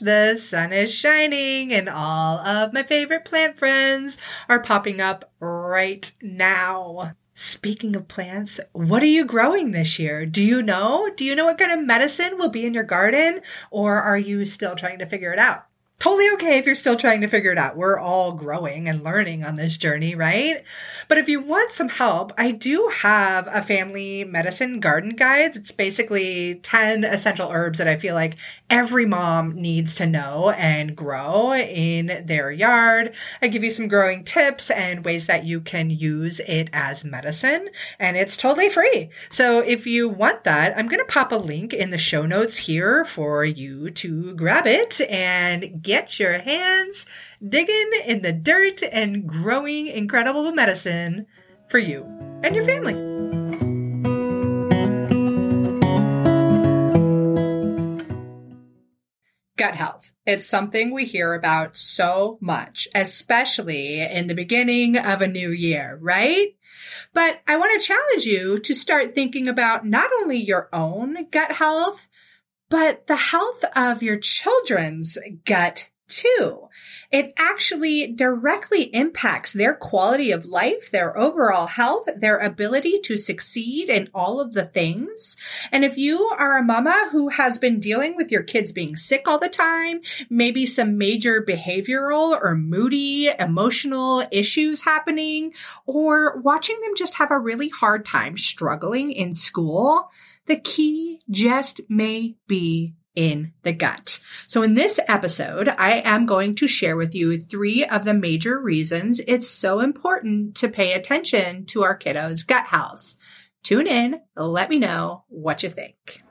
the sun is shining and all of my favorite plant friends are popping up right now. Speaking of plants, what are you growing this year? Do you know? Do you know what kind of medicine will be in your garden? Or are you still trying to figure it out? Totally okay if you're still trying to figure it out. We're all growing and learning on this journey, right? But if you want some help, I do have a family medicine garden guides. It's basically 10 essential herbs that I feel like every mom needs to know and grow in their yard. I give you some growing tips and ways that you can use it as medicine, and it's totally free. So if you want that, I'm going to pop a link in the show notes here for you to grab it and get your hands digging in the dirt and growing incredible medicine for you and your family. Gut health. It's something we hear about so much, especially in the beginning of a new year, right? But I want to challenge you to start thinking about not only your own gut health, but the health of your children's gut too. It actually directly impacts their quality of life, their overall health, their ability to succeed in all of the things. And if you are a mama who has been dealing with your kids being sick all the time, maybe some major behavioral or moody emotional issues happening, or watching them just have a really hard time struggling in school, the key just may be in the gut. So in this episode, I am going to share with you three of the major reasons it's so important to pay attention to our kiddos' gut health. Tune in, let me know what you think.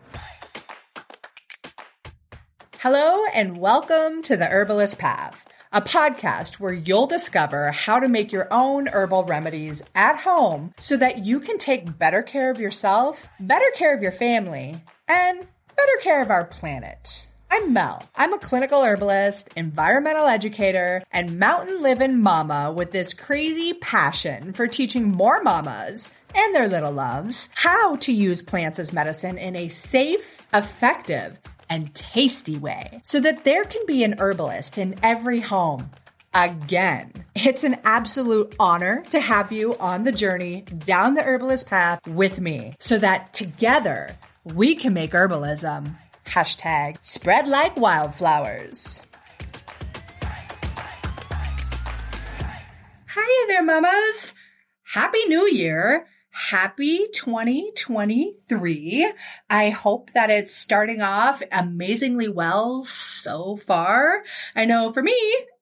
Hello and welcome to the Herbalist Path, a podcast where you'll discover how to make your own herbal remedies at home so that you can take better care of yourself, better care of your family, and better care of our planet. I'm Mel. I'm a clinical herbalist, environmental educator, and mountain living mama with this crazy passion for teaching more mamas and their little loves how to use plants as medicine in a safe, effective, and tasty way so that there can be an herbalist in every home. Again, it's an absolute honor to have you on the journey down the herbalist path with me so that together we can make herbalism. Hashtag spread like wildflowers. Hi there, mamas. Happy New Year. Happy 2023. I hope that it's starting off amazingly well so far. I know for me,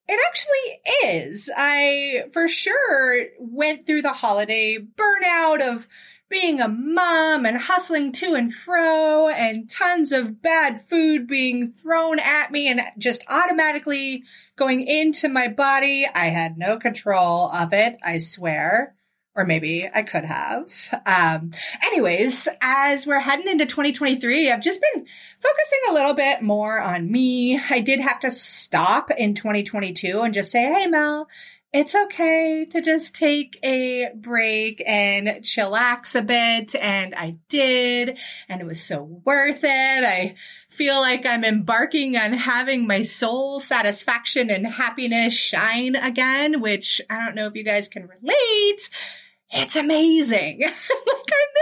it actually is. I for sure went through the holiday burnout of being a mom and hustling to and fro and tons of bad food being thrown at me and just automatically going into my body. I had no control of it, I swear. Or maybe I could have. Um, anyways, as we're heading into 2023, I've just been focusing a little bit more on me. I did have to stop in 2022 and just say, Hey, Mel, it's okay to just take a break and chillax a bit. And I did, and it was so worth it. I feel like I'm embarking on having my soul satisfaction and happiness shine again, which I don't know if you guys can relate it's amazing.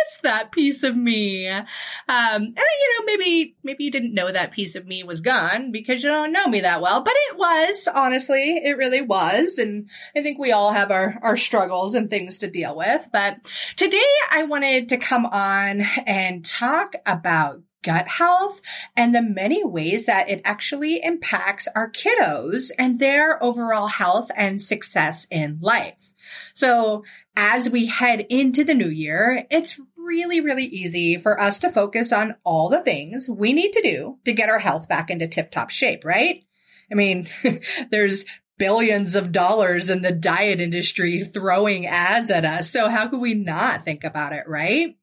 miss that piece of me. Um, and you know, maybe, maybe you didn't know that piece of me was gone because you don't know me that well, but it was, honestly, it really was. And I think we all have our, our struggles and things to deal with. But today I wanted to come on and talk about gut health and the many ways that it actually impacts our kiddos and their overall health and success in life. So as we head into the new year, it's really, really easy for us to focus on all the things we need to do to get our health back into tip top shape, right? I mean, there's billions of dollars in the diet industry throwing ads at us. So how could we not think about it, right?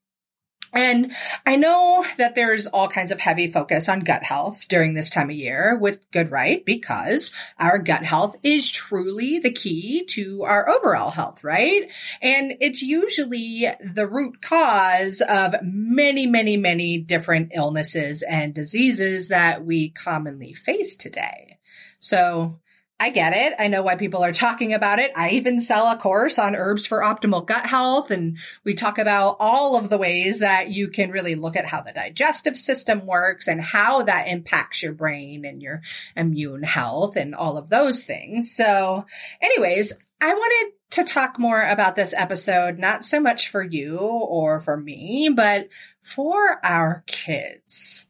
And I know that there's all kinds of heavy focus on gut health during this time of year with good right because our gut health is truly the key to our overall health, right? And it's usually the root cause of many, many, many different illnesses and diseases that we commonly face today. So I get it. I know why people are talking about it. I even sell a course on herbs for optimal gut health. And we talk about all of the ways that you can really look at how the digestive system works and how that impacts your brain and your immune health and all of those things. So anyways, I wanted to talk more about this episode, not so much for you or for me, but for our kids.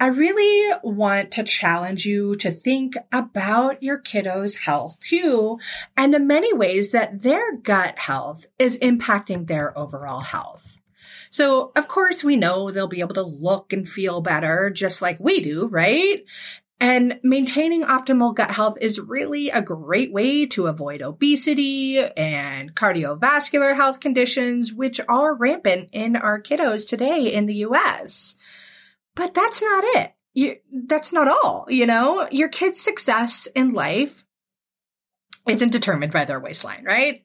I really want to challenge you to think about your kiddos' health too, and the many ways that their gut health is impacting their overall health. So, of course, we know they'll be able to look and feel better just like we do, right? And maintaining optimal gut health is really a great way to avoid obesity and cardiovascular health conditions, which are rampant in our kiddos today in the US. But that's not it. You, that's not all, you know? Your kid's success in life isn't determined by their waistline, right?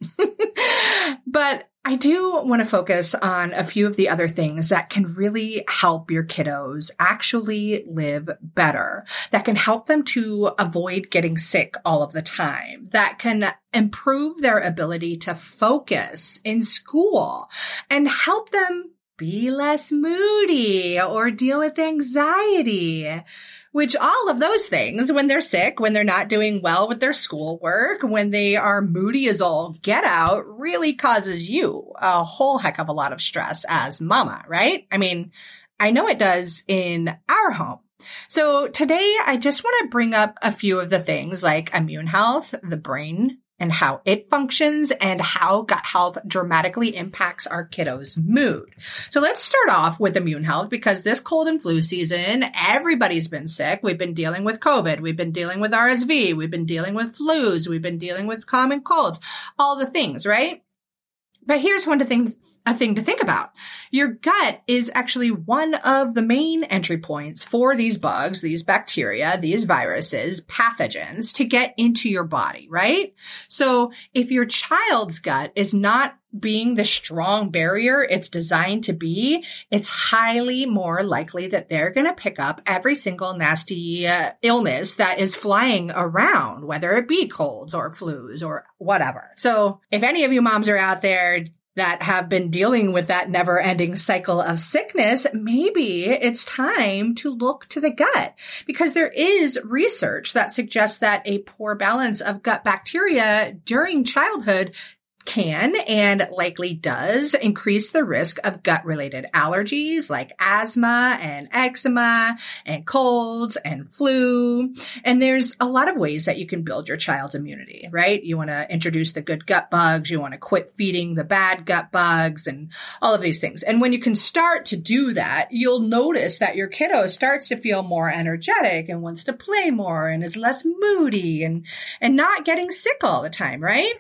but I do want to focus on a few of the other things that can really help your kiddos actually live better, that can help them to avoid getting sick all of the time, that can improve their ability to focus in school and help them be less moody or deal with anxiety, which all of those things, when they're sick, when they're not doing well with their schoolwork, when they are moody as all get out, really causes you a whole heck of a lot of stress as mama, right? I mean, I know it does in our home. So today I just want to bring up a few of the things like immune health, the brain, and how it functions and how gut health dramatically impacts our kiddos' mood. So let's start off with immune health because this cold and flu season, everybody's been sick. We've been dealing with COVID. We've been dealing with RSV. We've been dealing with flus. We've been dealing with common colds, all the things, right? But here's one thing, a thing to think about. Your gut is actually one of the main entry points for these bugs, these bacteria, these viruses, pathogens to get into your body, right? So if your child's gut is not being the strong barrier it's designed to be, it's highly more likely that they're going to pick up every single nasty uh, illness that is flying around, whether it be colds or flus or whatever. So if any of you moms are out there that have been dealing with that never ending cycle of sickness, maybe it's time to look to the gut because there is research that suggests that a poor balance of gut bacteria during childhood can and likely does increase the risk of gut related allergies like asthma and eczema and colds and flu. And there's a lot of ways that you can build your child's immunity, right? You want to introduce the good gut bugs. You want to quit feeding the bad gut bugs and all of these things. And when you can start to do that, you'll notice that your kiddo starts to feel more energetic and wants to play more and is less moody and, and not getting sick all the time, right?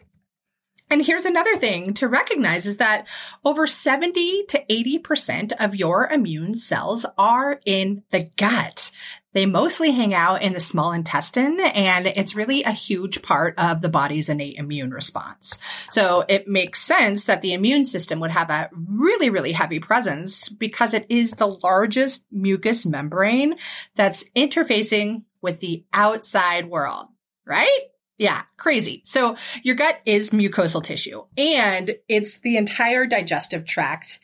And here's another thing to recognize is that over 70 to 80% of your immune cells are in the gut. They mostly hang out in the small intestine and it's really a huge part of the body's innate immune response. So it makes sense that the immune system would have a really, really heavy presence because it is the largest mucous membrane that's interfacing with the outside world, right? Yeah, crazy. So your gut is mucosal tissue and it's the entire digestive tract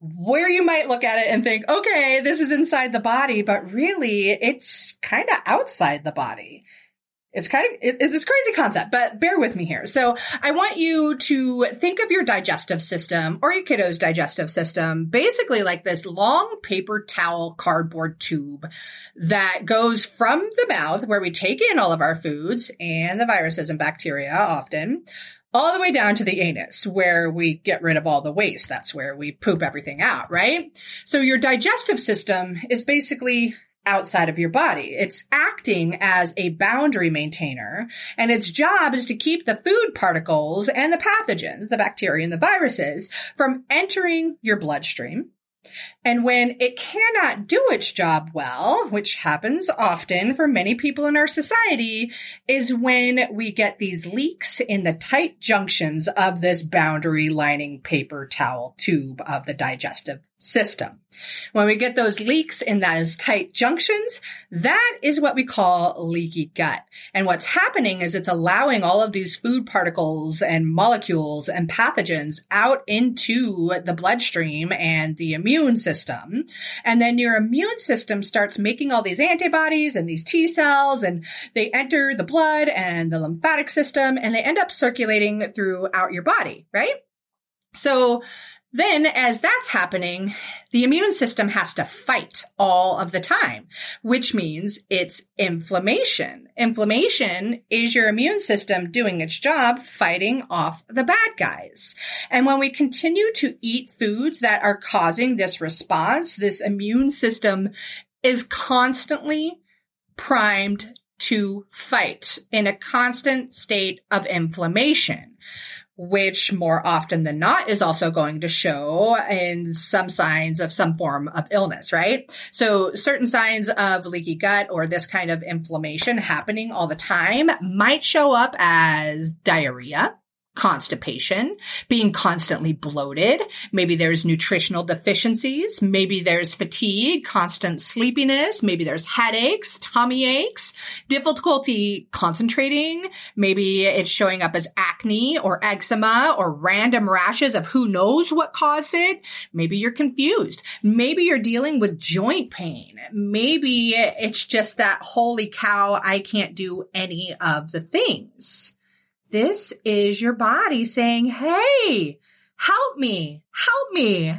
where you might look at it and think, okay, this is inside the body, but really it's kind of outside the body it's kind of it, it's a crazy concept but bear with me here. So i want you to think of your digestive system or your kiddo's digestive system basically like this long paper towel cardboard tube that goes from the mouth where we take in all of our foods and the viruses and bacteria often all the way down to the anus where we get rid of all the waste. That's where we poop everything out right? So your digestive system is basically outside of your body. It's acting as a boundary maintainer and its job is to keep the food particles and the pathogens, the bacteria and the viruses from entering your bloodstream And when it cannot do its job well, which happens often for many people in our society, is when we get these leaks in the tight junctions of this boundary lining paper towel tube of the digestive system. When we get those leaks in those tight junctions, that is what we call leaky gut. And what's happening is it's allowing all of these food particles and molecules and pathogens out into the bloodstream and the immune system. And then your immune system starts making all these antibodies and these T cells and they enter the blood and the lymphatic system and they end up circulating throughout your body, right? So then, as that's happening, the immune system has to fight all of the time, which means it's inflammation. Inflammation is your immune system doing its job fighting off the bad guys. And when we continue to eat foods that are causing this response, this immune system is constantly primed to fight in a constant state of inflammation which more often than not is also going to show in some signs of some form of illness, right? So certain signs of leaky gut or this kind of inflammation happening all the time might show up as diarrhea constipation, being constantly bloated. Maybe there's nutritional deficiencies. Maybe there's fatigue, constant sleepiness. Maybe there's headaches, tummy aches, difficulty concentrating. Maybe it's showing up as acne or eczema or random rashes of who knows what caused it. Maybe you're confused. Maybe you're dealing with joint pain. Maybe it's just that holy cow, I can't do any of the things. This is your body saying, Hey, help me, help me.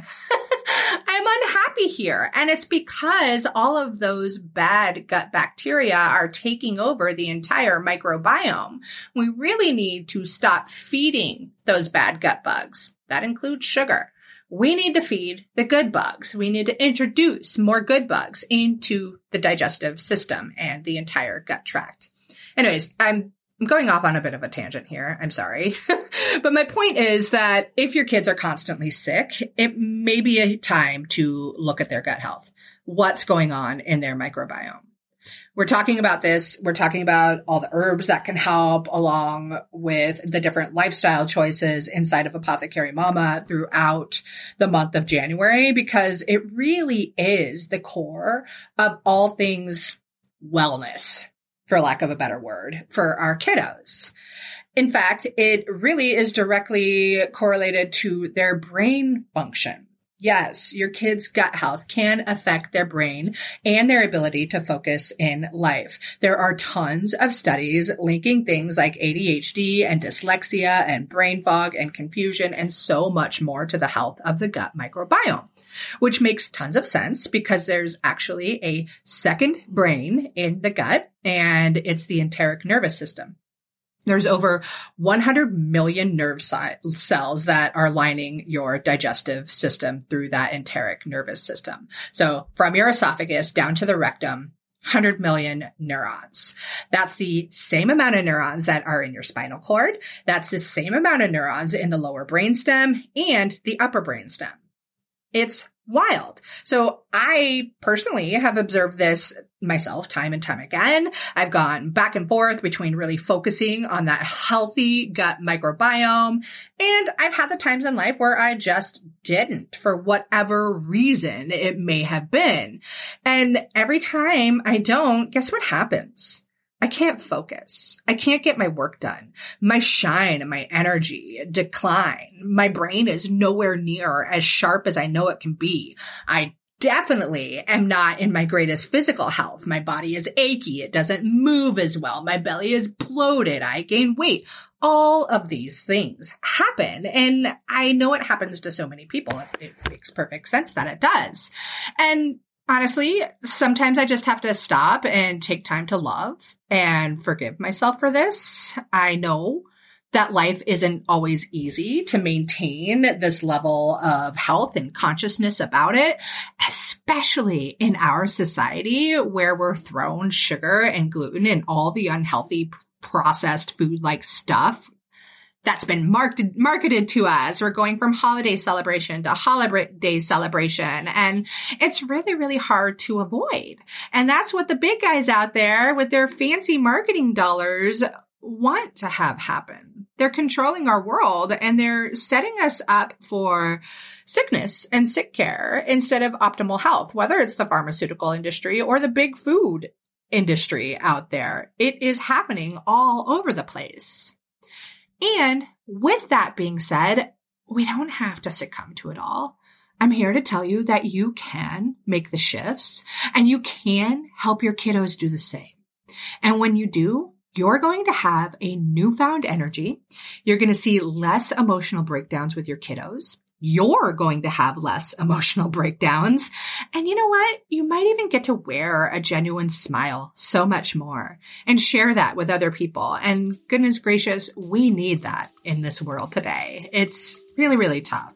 I'm unhappy here. And it's because all of those bad gut bacteria are taking over the entire microbiome. We really need to stop feeding those bad gut bugs. That includes sugar. We need to feed the good bugs. We need to introduce more good bugs into the digestive system and the entire gut tract. Anyways, I'm I'm going off on a bit of a tangent here. I'm sorry. but my point is that if your kids are constantly sick, it may be a time to look at their gut health. What's going on in their microbiome? We're talking about this. We're talking about all the herbs that can help along with the different lifestyle choices inside of Apothecary Mama throughout the month of January because it really is the core of all things wellness for lack of a better word, for our kiddos. In fact, it really is directly correlated to their brain function. Yes, your kids' gut health can affect their brain and their ability to focus in life. There are tons of studies linking things like ADHD and dyslexia and brain fog and confusion and so much more to the health of the gut microbiome, which makes tons of sense because there's actually a second brain in the gut and it's the enteric nervous system. There's over 100 million nerve cells that are lining your digestive system through that enteric nervous system. So from your esophagus down to the rectum, 100 million neurons. That's the same amount of neurons that are in your spinal cord. That's the same amount of neurons in the lower brainstem and the upper brainstem. It's wild. So I personally have observed this myself time and time again. I've gone back and forth between really focusing on that healthy gut microbiome. And I've had the times in life where I just didn't for whatever reason it may have been. And every time I don't, guess what happens? I can't focus. I can't get my work done. My shine and my energy decline. My brain is nowhere near as sharp as I know it can be. I definitely am not in my greatest physical health. My body is achy. It doesn't move as well. My belly is bloated. I gain weight. All of these things happen. And I know it happens to so many people. It, makes perfect sense that it does. And honestly, sometimes I just have to stop and take time to love and forgive myself for this. I know that life isn't always easy to maintain this level of health and consciousness about it, especially in our society where we're thrown sugar and gluten and all the unhealthy processed food like stuff that's been marketed, marketed to us. We're going from holiday celebration to holiday celebration. And it's really, really hard to avoid. And that's what the big guys out there with their fancy marketing dollars want to have happen. They're controlling our world and they're setting us up for sickness and sick care instead of optimal health, whether it's the pharmaceutical industry or the big food industry out there. It is happening all over the place. And with that being said, we don't have to succumb to it all. I'm here to tell you that you can make the shifts and you can help your kiddos do the same. And when you do, you're going to have a newfound energy. You're going to see less emotional breakdowns with your kiddos you're going to have less emotional breakdowns. And you know what? You might even get to wear a genuine smile so much more and share that with other people. And goodness gracious, we need that in this world today. It's really, really tough.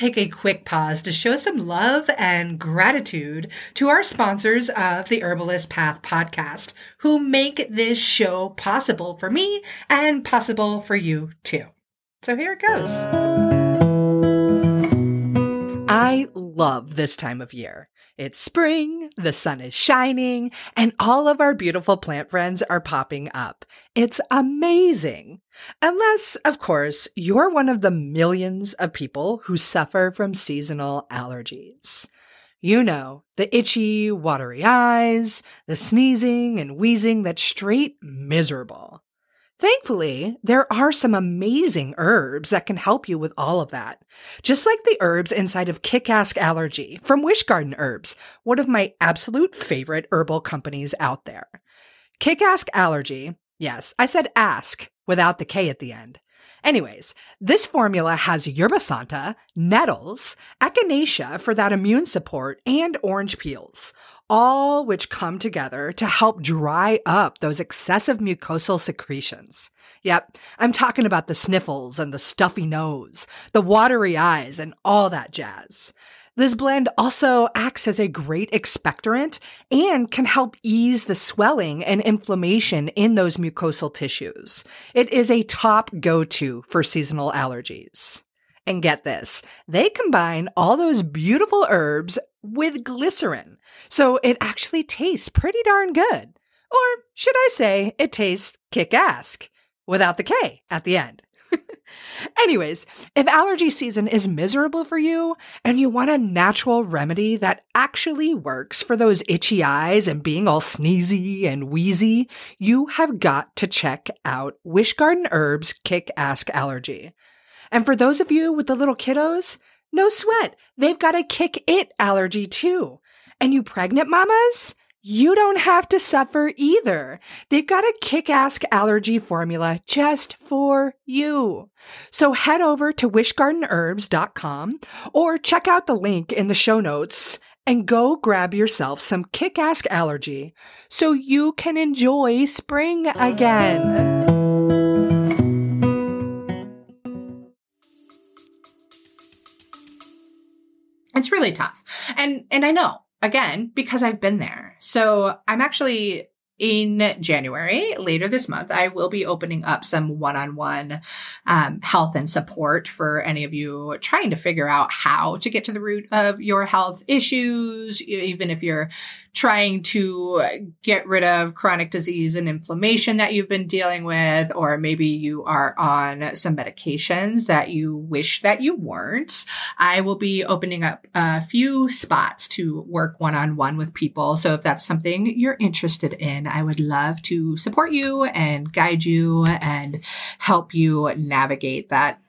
Take a quick pause to show some love and gratitude to our sponsors of the Herbalist Path podcast, who make this show possible for me and possible for you too. So here it goes. I love this time of year. It's spring, the sun is shining, and all of our beautiful plant friends are popping up. It's amazing. Unless, of course, you're one of the millions of people who suffer from seasonal allergies. You know, the itchy, watery eyes, the sneezing and wheezing that's straight miserable. Thankfully, there are some amazing herbs that can help you with all of that. Just like the herbs inside of Kick Ask Allergy from WishGarden Herbs, one of my absolute favorite herbal companies out there. Kick Ask Allergy, yes, I said ask without the K at the end. Anyways, this formula has yerba santa, nettles, echinacea for that immune support, and orange peels, all which come together to help dry up those excessive mucosal secretions. Yep, I'm talking about the sniffles and the stuffy nose, the watery eyes, and all that jazz. This blend also acts as a great expectorant and can help ease the swelling and inflammation in those mucosal tissues. It is a top go to for seasonal allergies. And get this, they combine all those beautiful herbs with glycerin. So it actually tastes pretty darn good. Or should I say, it tastes kick ass without the K at the end. Anyways, if allergy season is miserable for you and you want a natural remedy that actually works for those itchy eyes and being all sneezy and wheezy, you have got to check out WishGarden Herbs Kick Ask Allergy. And for those of you with the little kiddos, no sweat. They've got a kick it allergy too. And you pregnant mamas? You don't have to suffer either. They've got a kick ass allergy formula just for you. So head over to wishgardenherbs.com or check out the link in the show notes and go grab yourself some kick ass allergy so you can enjoy spring again. It's really tough. And and I know, again, because I've been there. So I'm actually in January, later this month, I will be opening up some one on one health and support for any of you trying to figure out how to get to the root of your health issues, even if you're trying to get rid of chronic disease and inflammation that you've been dealing with, or maybe you are on some medications that you wish that you weren't. I will be opening up a few spots to work one on one with people. So if that's something you're interested in, I would love to support you and guide you and help you navigate that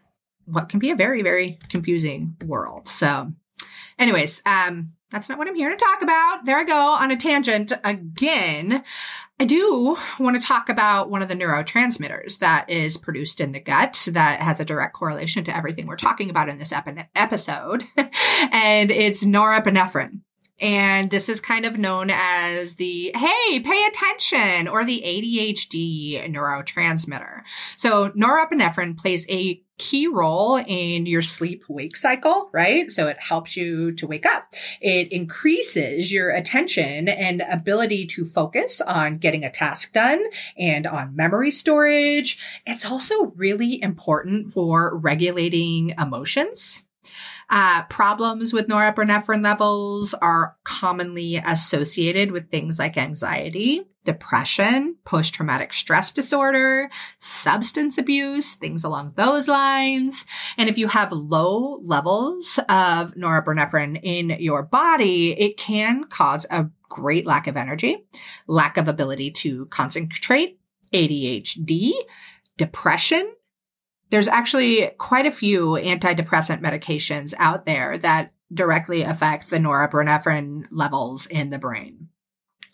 what can be a very, very confusing world. So anyways, um, that's not what I'm here to talk about. There I go on a tangent again. I do want to talk about one of the neurotransmitters that is produced in the gut that has a direct correlation to everything we're talking about in this epi- episode. and it's norepinephrine. And this is kind of known as the, hey, pay attention or the ADHD neurotransmitter. So norepinephrine plays a key role in your sleep wake cycle, right? So it helps you to wake up. It increases your attention and ability to focus on getting a task done and on memory storage. It's also really important for regulating emotions. Uh, problems with norepinephrine levels are commonly associated with things like anxiety, depression, post traumatic stress disorder, substance abuse, things along those lines. And if you have low levels of norepinephrine in your body, it can cause a great lack of energy, lack of ability to concentrate, ADHD, depression, there's actually quite a few antidepressant medications out there that directly affect the norepinephrine levels in the brain.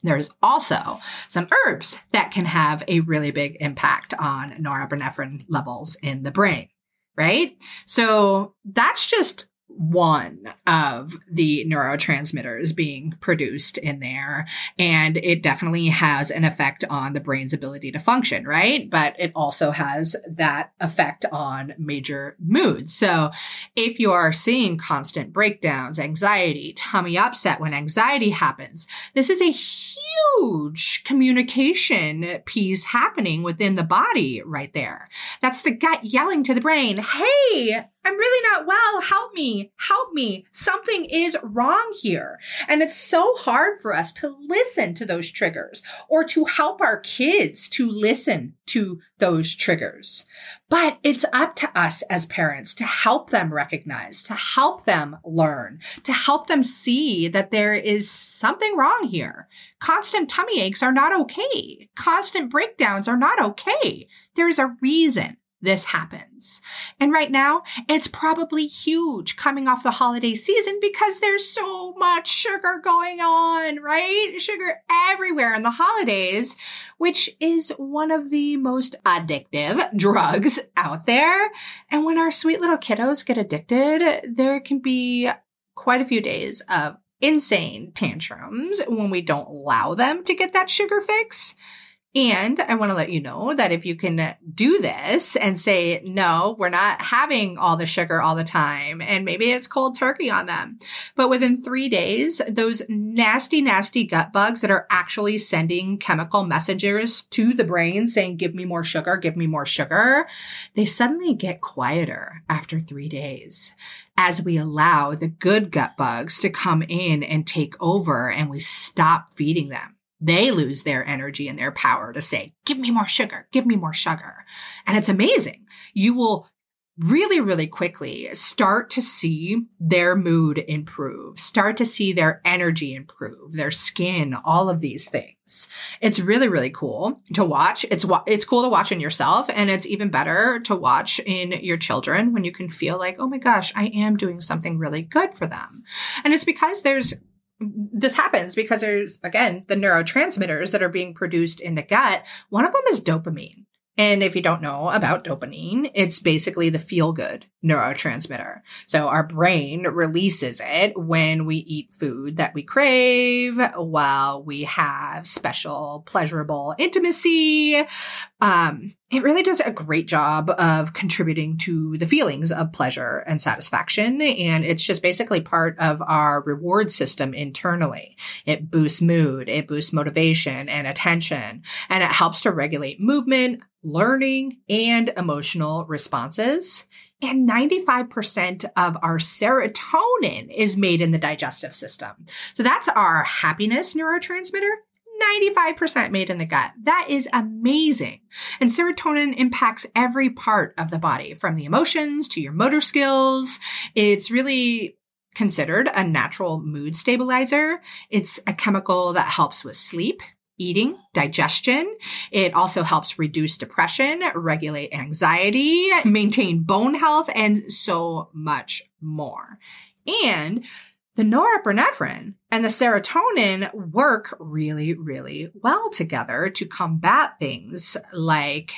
There's also some herbs that can have a really big impact on norepinephrine levels in the brain, right? So that's just one of the neurotransmitters being produced in there. And it definitely has an effect on the brain's ability to function, right? But it also has that effect on major moods. So if you are seeing constant breakdowns, anxiety, tummy upset when anxiety happens, this is a huge communication piece happening within the body right there. That's the gut yelling to the brain, Hey, I'm really not well. Help me. Help me. Something is wrong here. And it's so hard for us to listen to those triggers or to help our kids to listen to those triggers. But it's up to us as parents to help them recognize, to help them learn, to help them see that there is something wrong here. Constant tummy aches are not okay. Constant breakdowns are not okay. There is a reason this happens. And right now, it's probably huge coming off the holiday season because there's so much sugar going on, right? Sugar everywhere in the holidays, which is one of the most addictive drugs out there. And when our sweet little kiddos get addicted, there can be quite a few days of insane tantrums when we don't allow them to get that sugar fix. And I want to let you know that if you can do this and say, no, we're not having all the sugar all the time, and maybe it's cold turkey on them, but within three days, those nasty, nasty gut bugs that are actually sending chemical messages to the brain saying, give me more sugar, give me more sugar, they suddenly get quieter after three days as we allow the good gut bugs to come in and take over and we stop feeding them they lose their energy and their power to say, give me more sugar, give me more sugar. And it's amazing. You will really, really quickly start to see their mood improve, start to see their energy improve, their skin, all of these things. It's really, really cool to watch. It's, it's cool to watch in yourself and it's even better to watch in your children when you can feel like, oh my gosh, I am doing something really good for them. And it's because there's this happens because there's again the neurotransmitters that are being produced in the gut. One of them is dopamine. And if you don't know about dopamine, it's basically the feel good neurotransmitter. So our brain releases it when we eat food that we crave, while we have special pleasurable intimacy. Um, it really does a great job of contributing to the feelings of pleasure and satisfaction. And it's just basically part of our reward system internally. It boosts mood, it boosts motivation and attention, and it helps to regulate movement, learning, and emotional responses. And 95% of our serotonin is made in the digestive system. So that's our happiness neurotransmitter. 95% made in the gut. That is amazing. And serotonin impacts every part of the body from the emotions to your motor skills. It's really considered a natural mood stabilizer. It's a chemical that helps with sleep eating, digestion. It also helps reduce depression, regulate anxiety, maintain bone health, and so much more. And the norepinephrine and the serotonin work really, really well together to combat things like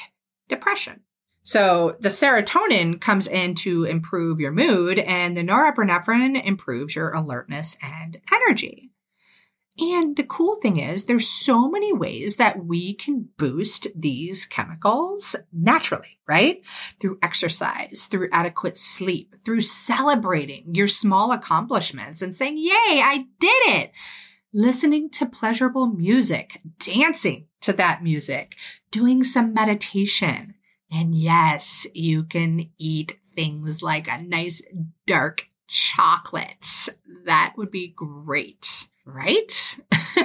depression. So the serotonin comes in to improve your mood and the norepinephrine improves your alertness and energy. And the cool thing is there's so many ways that we can boost these chemicals naturally, right? Through exercise, through adequate sleep, through celebrating your small accomplishments and saying, yay, I did it. Listening to pleasurable music, dancing to that music, doing some meditation. And yes, you can eat things like a nice dark chocolate. That would be great right?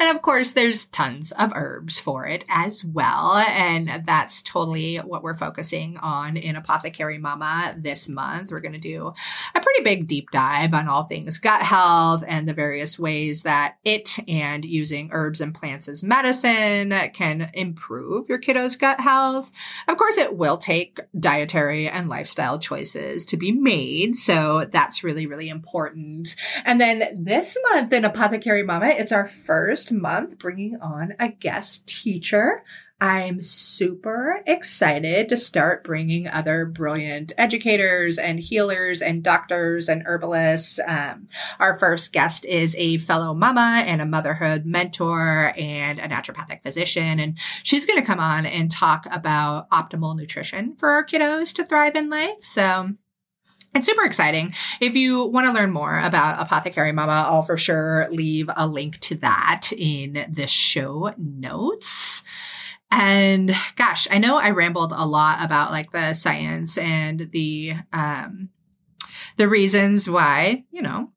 and of course, there's tons of herbs for it as well. And that's totally what we're focusing on in Apothecary Mama this month. We're going to do a pretty big deep dive on all things gut health and the various ways that it and using herbs and plants as medicine can improve your kiddo's gut health. Of course, it will take dietary and lifestyle choices to be made. So that's really, really important. And then this month in Apothecary Mama, it's our first month bringing on a guest teacher. I'm super excited to start bringing other brilliant educators and healers and doctors and herbalists. Um, our first guest is a fellow mama and a motherhood mentor and a naturopathic physician. And she's going to come on and talk about optimal nutrition for our kiddos to thrive in life. So it's super exciting. If you want to learn more about Apothecary Mama, I'll for sure leave a link to that in the show notes. And gosh, I know I rambled a lot about like the science and the um the reasons why, you know,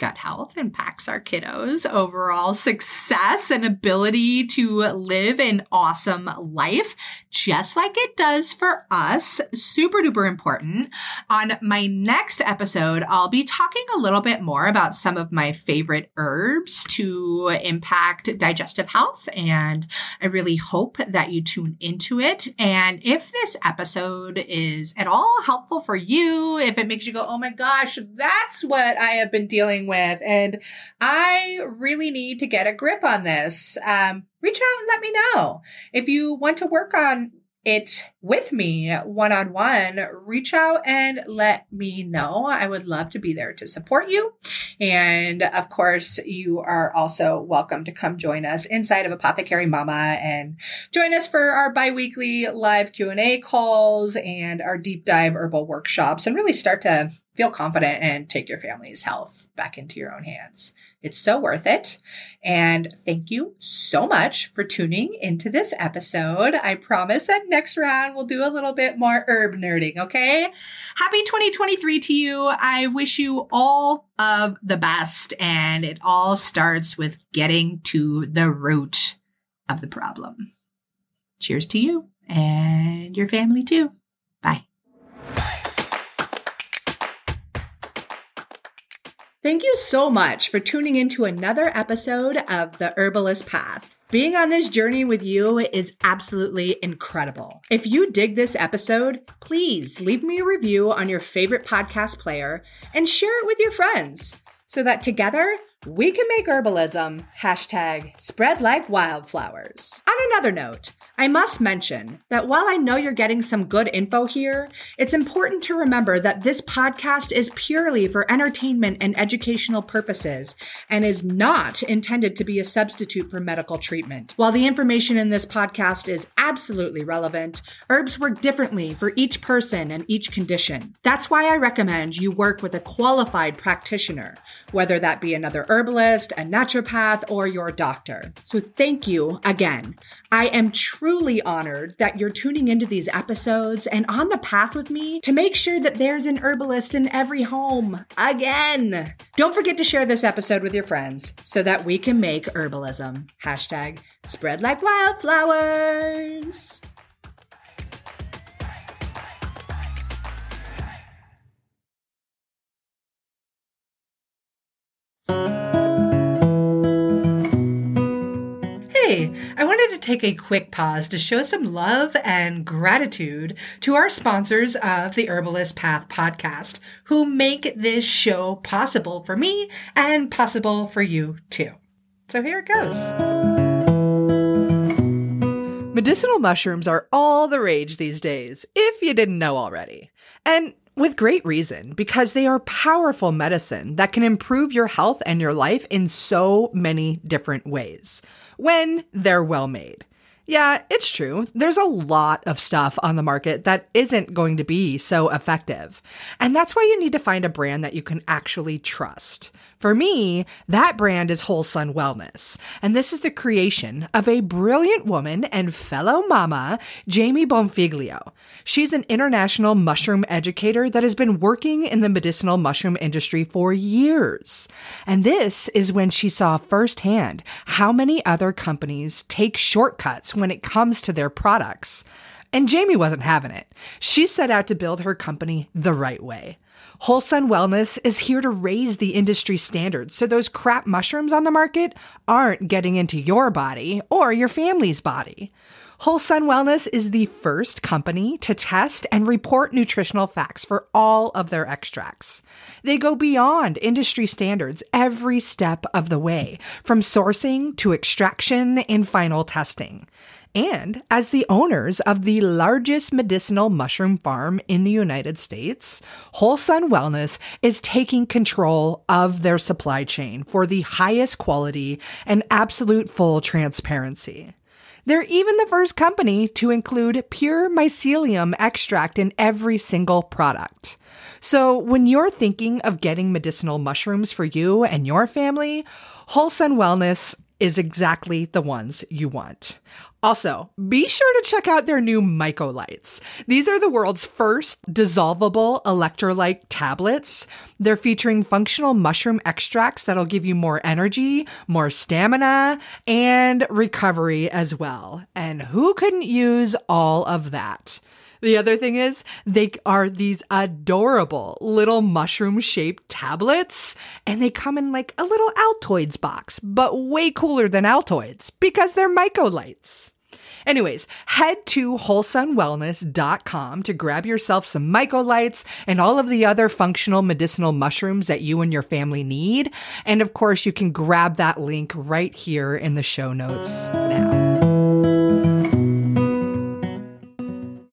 gut health impacts our kiddos' overall success and ability to live an awesome life, just like it does for us. Super duper important. On my next episode, I'll be talking a little bit more about some of my favorite herbs to impact digestive health. And I really hope that you tune into it. And if this episode is at all helpful for you, if it makes you go, oh my gosh, that's what I have been dealing with. And I really need to get a grip on this. Um, reach out and let me know. If you want to work on it with me one on one, reach out and let me know. I would love to be there to support you. And of course, you are also welcome to come join us inside of Apothecary Mama and join us for our biweekly live Q&A calls and our deep dive herbal workshops and really start to feel confident and take your family's health back into your own hands. It's so worth it. And thank you so much for tuning into this episode. I promise that next round we'll do a little bit more herb nerding, okay? Happy 2023 to you. I wish you all of the best. And it all starts with getting to the root of the problem. Cheers to you and your family too. Bye. Thank you so much for tuning into another episode of The Herbalist Path. Being on this journey with you is absolutely incredible. If you dig this episode, please leave me a review on your favorite podcast player and share it with your friends so that together we can make herbalism hashtag spread like wildflowers. On another note, I must mention that while I know you're getting some good info here, it's important to remember that this podcast is purely for entertainment and educational purposes and is not intended to be a substitute for medical treatment. While the information in this podcast is absolutely relevant, herbs work differently for each person and each condition. That's why I recommend you work with a qualified practitioner, whether that be another herbalist, a naturopath, or your doctor. So thank you again. I am truly honored that you're tuning into these episodes and on the path with me to make sure that there's an herbalist in every home again. Don't forget to share this episode with your friends so that we can make herbalism. Hashtag spread like wildflowers. Take a quick pause to show some love and gratitude to our sponsors of the Herbalist Path podcast, who make this show possible for me and possible for you too. So here it goes. Medicinal mushrooms are all the rage these days, if you didn't know already. And with great reason, because they are powerful medicine that can improve your health and your life in so many different ways when they're well made. Yeah, it's true. There's a lot of stuff on the market that isn't going to be so effective. And that's why you need to find a brand that you can actually trust. For me, that brand is Whole Sun Wellness. And this is the creation of a brilliant woman and fellow mama, Jamie Bonfiglio. She's an international mushroom educator that has been working in the medicinal mushroom industry for years. And this is when she saw firsthand how many other companies take shortcuts when it comes to their products. And Jamie wasn't having it. She set out to build her company the right way. Whole Sun Wellness is here to raise the industry standards so those crap mushrooms on the market aren't getting into your body or your family's body. Whole Sun Wellness is the first company to test and report nutritional facts for all of their extracts. They go beyond industry standards every step of the way, from sourcing to extraction and final testing and as the owners of the largest medicinal mushroom farm in the United States, Whole Sun Wellness is taking control of their supply chain for the highest quality and absolute full transparency. They're even the first company to include pure mycelium extract in every single product. So, when you're thinking of getting medicinal mushrooms for you and your family, Whole Sun Wellness is exactly the ones you want. Also, be sure to check out their new Mycolites. These are the world's first dissolvable electrolyte tablets. They're featuring functional mushroom extracts that'll give you more energy, more stamina, and recovery as well. And who couldn't use all of that? The other thing is, they are these adorable little mushroom shaped tablets, and they come in like a little Altoids box, but way cooler than Altoids because they're Mycolites. Anyways, head to wholesunwellness.com to grab yourself some mycolites and all of the other functional medicinal mushrooms that you and your family need. And of course, you can grab that link right here in the show notes now.